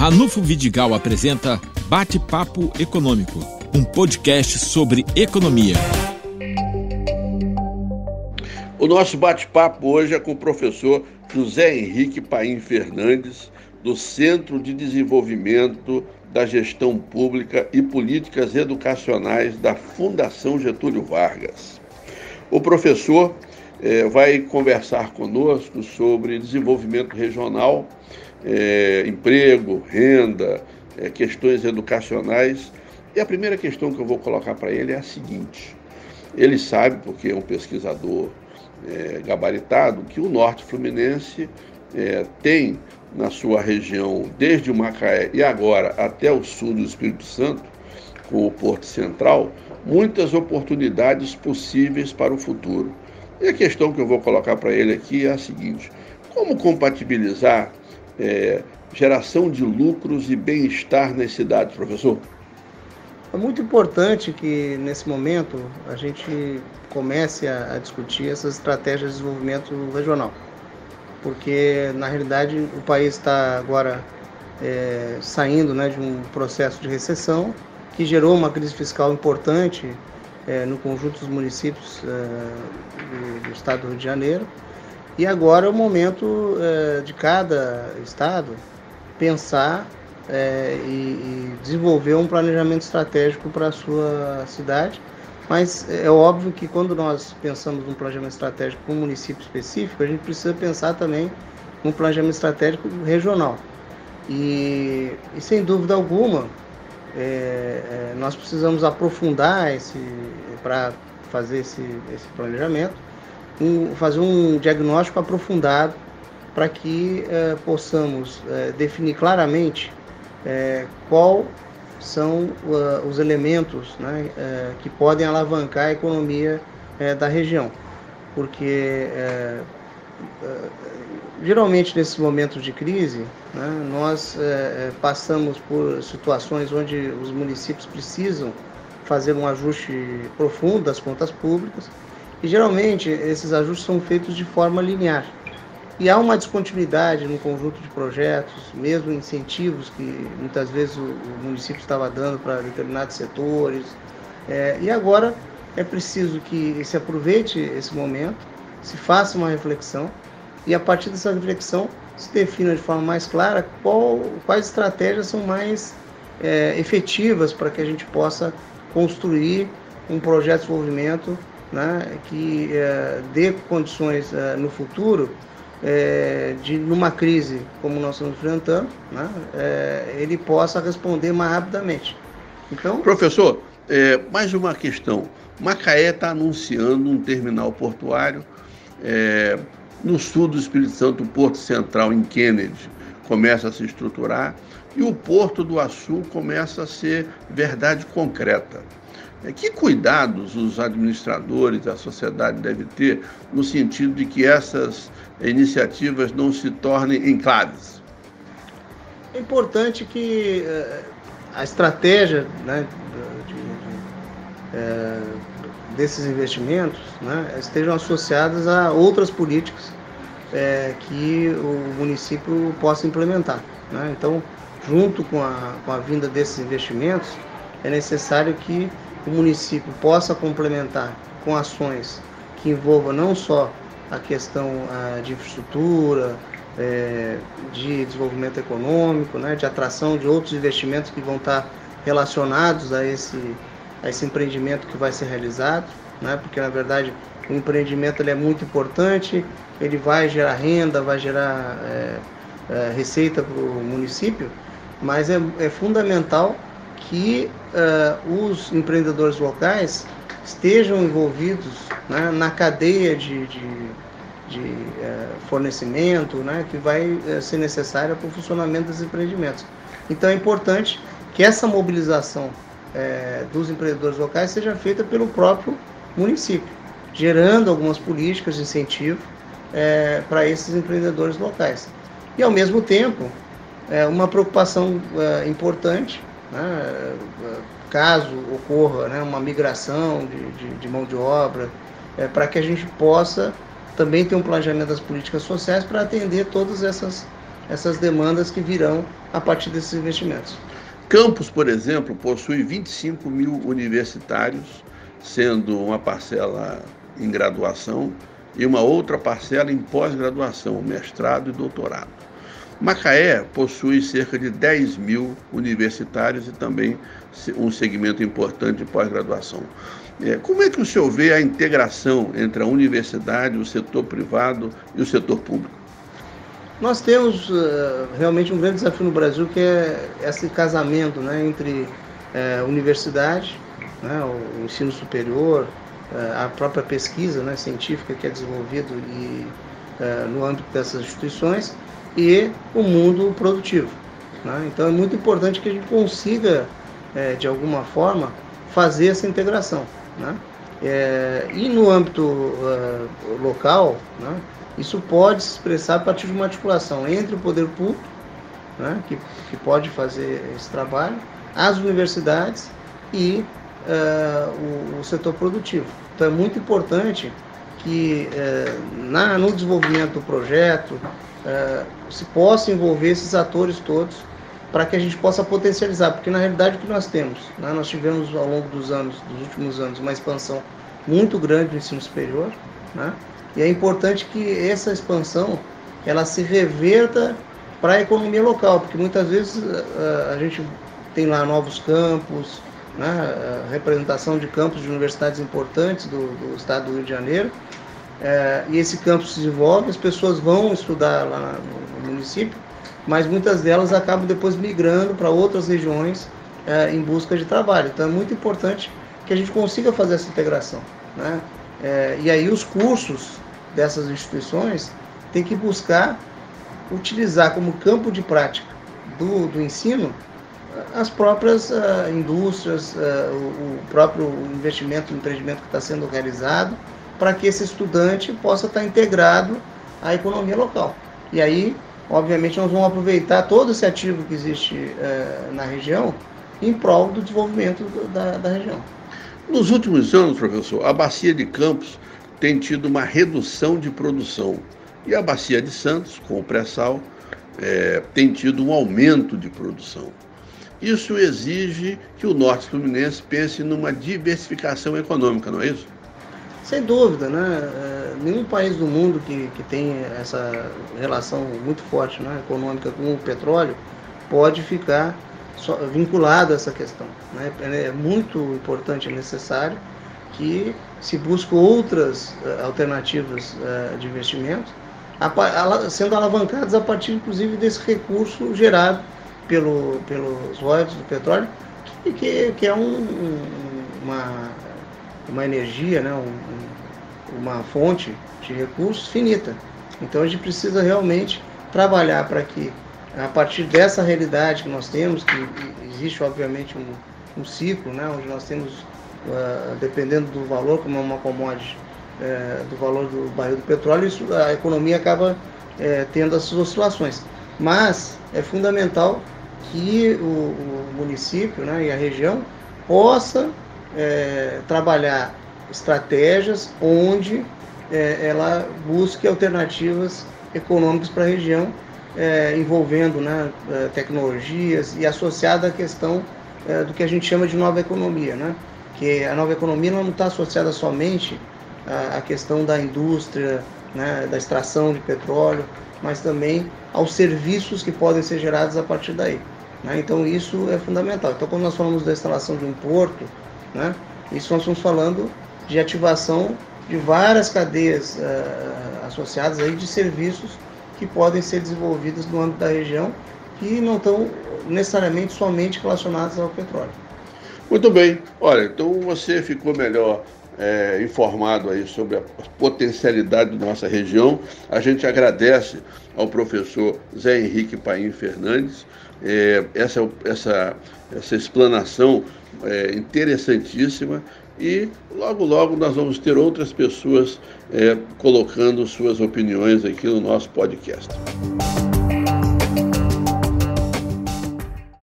Ranulfo Vidigal apresenta Bate-Papo Econômico, um podcast sobre economia. O nosso bate-papo hoje é com o professor José Henrique Paim Fernandes, do Centro de Desenvolvimento da Gestão Pública e Políticas Educacionais da Fundação Getúlio Vargas. O professor eh, vai conversar conosco sobre desenvolvimento regional, eh, emprego, renda, eh, questões educacionais. E a primeira questão que eu vou colocar para ele é a seguinte: ele sabe, porque é um pesquisador gabaritado, que o norte fluminense tem na sua região, desde o Macaé e agora até o sul do Espírito Santo, com o Porto Central, muitas oportunidades possíveis para o futuro. E a questão que eu vou colocar para ele aqui é a seguinte: como compatibilizar é, geração de lucros e bem-estar nas cidades, professor? É muito importante que nesse momento a gente comece a, a discutir essas estratégias de desenvolvimento regional porque na realidade o país está agora é, saindo né, de um processo de recessão que gerou uma crise fiscal importante é, no conjunto dos municípios é, do, do, estado do Rio de Janeiro. E agora é o momento é, de cada estado pensar é, e, e desenvolver um planejamento estratégico para a sua cidade mas é óbvio que quando nós pensamos num planejamento estratégico para um município específico, a gente precisa pensar também num planejamento estratégico regional. E, e sem dúvida alguma, é, é, nós precisamos aprofundar esse para fazer esse, esse planejamento, um, fazer um diagnóstico aprofundado para que é, possamos é, definir claramente é, qual são uh, os elementos né, que podem alavancar a economia da região. Porque eh, geralmente nesses momentos de crise, né, nós passamos por situações onde os municípios precisam fazer um ajuste profundo das contas públicas e geralmente esses ajustes são feitos de forma linear. E há uma descontinuidade no conjunto de projetos, mesmo incentivos que muitas vezes o, município estava dando para determinados setores. É, e agora é preciso que se aproveite esse momento, se faça uma reflexão e a partir dessa reflexão se defina de forma mais clara qual, quais estratégias são mais é, efetivas para que a gente possa construir um projeto de desenvolvimento né, que é, dê condições é, no futuro é, de numa crise como nós estamos enfrentando, né, ele possa responder mais rapidamente. Então, professor, mais uma questão. Macaé está anunciando um terminal portuário no sul do Espírito Santo, o Porto Central em Kennedy começa a se estruturar e o Porto do Açu começa a ser verdade concreta. É, que cuidados os administradores, a sociedade deve ter no sentido de que essas iniciativas não se tornem enclaves? É importante que uh, a estratégia né, de, de, uh, desses investimentos né, estejam associadas a outras políticas uh, que o município possa implementar. Né? Então, junto com a, com a vinda desses investimentos, é necessário que o município possa complementar com ações que envolvam não só a questão ah, de infraestrutura, é, de desenvolvimento econômico, né, de atração de outros investimentos que vão estar relacionados a esse, a esse empreendimento que vai ser realizado, né, porque na verdade o empreendimento ele é muito importante, ele vai gerar renda, vai gerar é, é, receita para o município, mas é, é fundamental que uh, os empreendedores locais estejam envolvidos né, na cadeia de, de, de uh, fornecimento né, que vai uh, ser necessária para o funcionamento dos empreendimentos. Então é importante que essa mobilização dos empreendedores locais seja feita pelo próprio município, gerando algumas políticas de incentivo para esses empreendedores locais. E ao mesmo tempo, uma preocupação importante né, caso ocorra né, uma migração de, de, de mão de obra, é, para que a gente possa também ter um planejamento das políticas sociais para atender todas essas essas demandas que virão a partir desses investimentos. Campos, por exemplo, possui 25 mil universitários, sendo uma parcela em graduação e uma outra parcela em pós-graduação, mestrado e doutorado. Macaé possui cerca de 10 mil universitários e também um segmento importante de pós-graduação. É, como é que o senhor vê a integração entre a universidade, o setor privado e o setor público? Nós temos uh, realmente um grande desafio no Brasil que é esse casamento né, entre uh, universidade, né, o ensino superior, uh, a própria pesquisa né, científica que é desenvolvida no âmbito dessas instituições e o mundo produtivo. Né? Então é muito importante que a gente consiga, de alguma forma, fazer essa integração. Né? É, e no âmbito local, né, isso pode se expressar a partir de uma articulação entre o poder público, né, que, que pode fazer esse trabalho, as universidades e uh, o, o, setor produtivo. Então é muito importante que uh, na, no desenvolvimento do projeto uh, se possa envolver esses atores todos para que a gente possa potencializar, porque na realidade o que nós temos, né, nós tivemos ao longo dos anos, dos últimos anos, uma expansão muito grande do ensino superior, né, e é importante que essa expansão ela se reverta para a economia local, porque muitas vezes eh, a gente tem lá novos campos, né, representação de campos de universidades importantes do, do estado do Rio de Janeiro, é, e esse campo se desenvolve, as pessoas vão estudar lá no, município, mas muitas delas acabam depois migrando para outras regiões é, em busca de trabalho. Então é muito importante que a gente consiga fazer essa integração. Né? É, e aí os cursos dessas instituições têm que buscar utilizar como campo de prática do, do ensino as próprias uh, indústrias, uh, o, o, próprio investimento, o empreendimento que está sendo realizado, para que esse estudante possa estar integrado à economia local. E aí, obviamente, nós vamos aproveitar todo esse ativo que existe uh, na região em prol do desenvolvimento da, da região. Nos últimos anos, professor, a Bacia de Campos tem tido uma redução de produção. E a Bacia de Santos, com o pré-sal, é, tem tido um aumento de produção. Isso exige que o Norte Fluminense pense numa diversificação econômica, não é isso? Sem dúvida, né? É, nenhum país do mundo que, que tem essa relação muito forte né, econômica com o petróleo pode ficar vinculado a essa questão. Né? É muito importante e necessário que se busca outras uh, alternativas uh, de investimento, sendo alavancadas a partir, inclusive, desse recurso gerado pelo, pelos royalties do petróleo, que, que, que é um, uma, uma energia, né, um, uma fonte de recursos finita. Então a gente precisa realmente trabalhar para que, a partir dessa realidade que nós temos, que existe obviamente um, um ciclo, né, onde nós temos uh, dependendo do valor, como é uma commodity, uh, do valor do barril do petróleo, isso, a economia acaba uh, tendo essas oscilações. Mas é fundamental que o, o município né, e a região possa eh, trabalhar estratégias onde ela busque alternativas econômicas para a região, envolvendo né, tecnologias e associada à questão do que a gente chama de nova economia, né? que a nova economia não está associada somente à, à questão da indústria, né, da extração de petróleo, mas também aos serviços que podem ser gerados a partir daí. Né? Então isso é fundamental. Então quando nós falamos da instalação de um porto, né, isso nós estamos falando de ativação de várias cadeias uh, associadas aí de serviços que podem ser desenvolvidas no âmbito da região que não estão necessariamente somente relacionados ao petróleo. Muito bem. Olha, então você ficou melhor é, informado aí sobre a potencialidade da nossa região. A gente agradece ao professor Zé Henrique Paim Fernandes é, essa, essa, essa explanação é, interessantíssima e logo, logo nós vamos ter outras pessoas é, colocando suas opiniões aqui no nosso podcast.